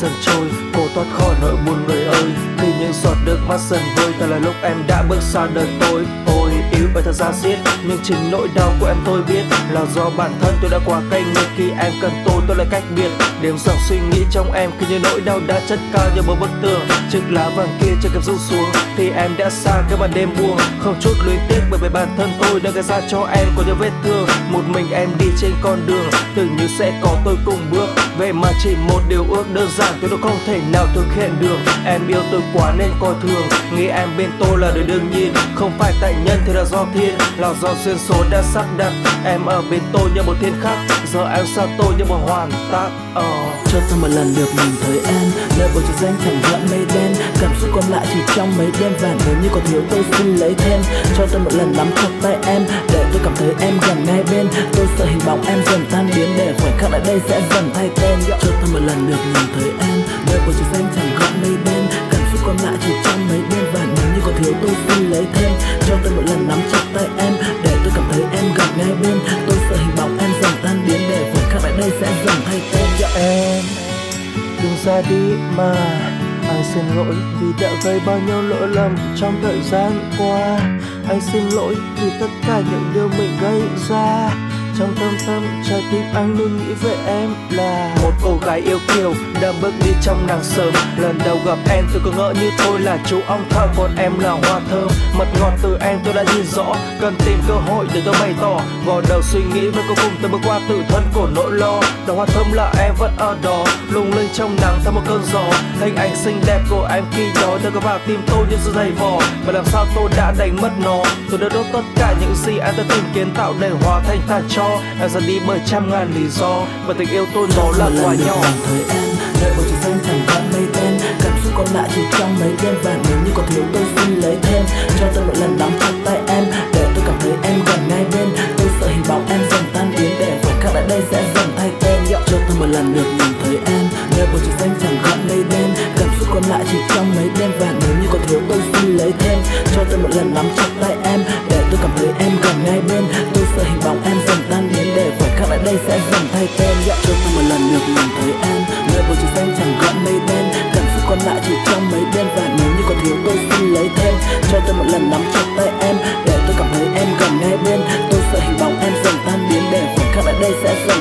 dần trôi Cô thoát khỏi nỗi buồn người ơi. Khi những giọt nước mắt dần vơi ta là lúc em đã bước xa đời tôi. Ôi, yêu vậy thật ra xiết nhưng chính nỗi đau của em tôi biết Là do bản thân tôi đã quá cay nghiệt. Khi em cần tôi tôi lại cách biệt. Điểm dòng suy nghĩ trong em Khi như nỗi đau đã chất cao như một bức tường. Chiếc lá vàng kia chưa kịp rũ xuống Thì em đã xa cái màn đêm buông. Không chút luyến tiếc bởi vì bản thân tôi đã gây ra cho em có những vết thương. Một mình em đi trên con đường, Tưởng như sẽ có tôi cùng bước. Vậy mà chỉ một điều ước đơn giản, tôi đâu không thể nào thực hiện được. Em yêu tôi quá nên coi thường, Nghĩ em bên tôi là điều đương nhiên. Không phải tại nhân thì là do thiên, Là do duyên số đã sắp đặt. Em ở bên tôi như một thiên khắc. Giờ em xa tôi như một hoàn tác. Uh. cho tôi một lần được nhìn thấy em. Nơi bầu trời danh chẳng gợn mây đen. Cảm xúc còn lại chỉ trong mấy đêm và nếu như còn thiếu tôi xin lấy thêm. Cho tôi một lần nắm chặt tay em. Để tôi cảm thấy em gần ngay bên. Tôi sợ hình bóng em dần tan biến. Để khoảnh khắc lại đây sẽ dần thay tên. Cho tôi một lần được nhìn thấy em. Nơi bầu trời danh chẳng gợn mây đen. Cảm xúc còn lại chỉ trong mấy đêm và nếu như còn thiếu tôi xin lấy thêm. Ra đi mà. Anh xin lỗi vì đã gây bao nhiêu lỗi lầm trong thời gian qua. Anh xin lỗi vì tất cả những điều mình gây ra trong tâm tâm, trái tim anh luôn nghĩ về em là một cô gái yêu kiều, đã bước đi trong nàng sớm. Lần đầu gặp em, tôi cứ ngỡ như tôi là chú ong thơ còn em là hoa thơm, mật ngọt từ em tôi đã nhìn rõ. Cần tìm cơ hội để tôi bày tỏ. Vò đầu suy nghĩ với cuối cùng tôi bước qua tự thân của nỗi lo. Đó hoa thơm là em vẫn ở đó, lung linh trong nắng theo một cơn gió. Hình ảnh xinh đẹp của em khi đó đã có vào tim tôi như sự dày vò. Và làm sao tôi đã đánh mất nó? Tôi đã đốt tất cả những gì em đã tìm kiến tạo để hóa thành tàn cho em ra đi bởi trăm ngàn lý do. Và tình yêu tôi nó là quả nhỏ. thấy em nơi bầu trời xanh chẳng gọn mây đen cảm xúc còn lại chỉ trong mấy đêm. Và nếu như còn thiếu tôi xin lấy thêm. Cho tôi một lần nắm chặt tay em để tôi cảm thấy em gần ngay bên. Tôi sợ hình bóng em dần tan biến để khoảnh khắc lại đây sẽ dần thay tên. Cho tôi một lần được nhìn thấy em nơi bầu trời xanh chẳng gọn mây đen cảm xúc còn lại chỉ trong mấy đêm. Và nếu như còn thiếu tôi xin lấy thêm. Cho tôi một lần nắm chặt tay em tên Dạ cho tôi một lần được nhìn thấy em. Nơi bầu trời xanh chẳng gọn mây đen cảm xúc còn lại chỉ trong mấy đêm. Và nếu như còn thiếu, tôi xin lấy thêm. Cho tôi một lần nắm chặt tay em, để tôi cảm thấy em gần ngay bên. Tôi sợ hình bóng em dần tan biến, để khoảnh khắc ở đây sẽ dần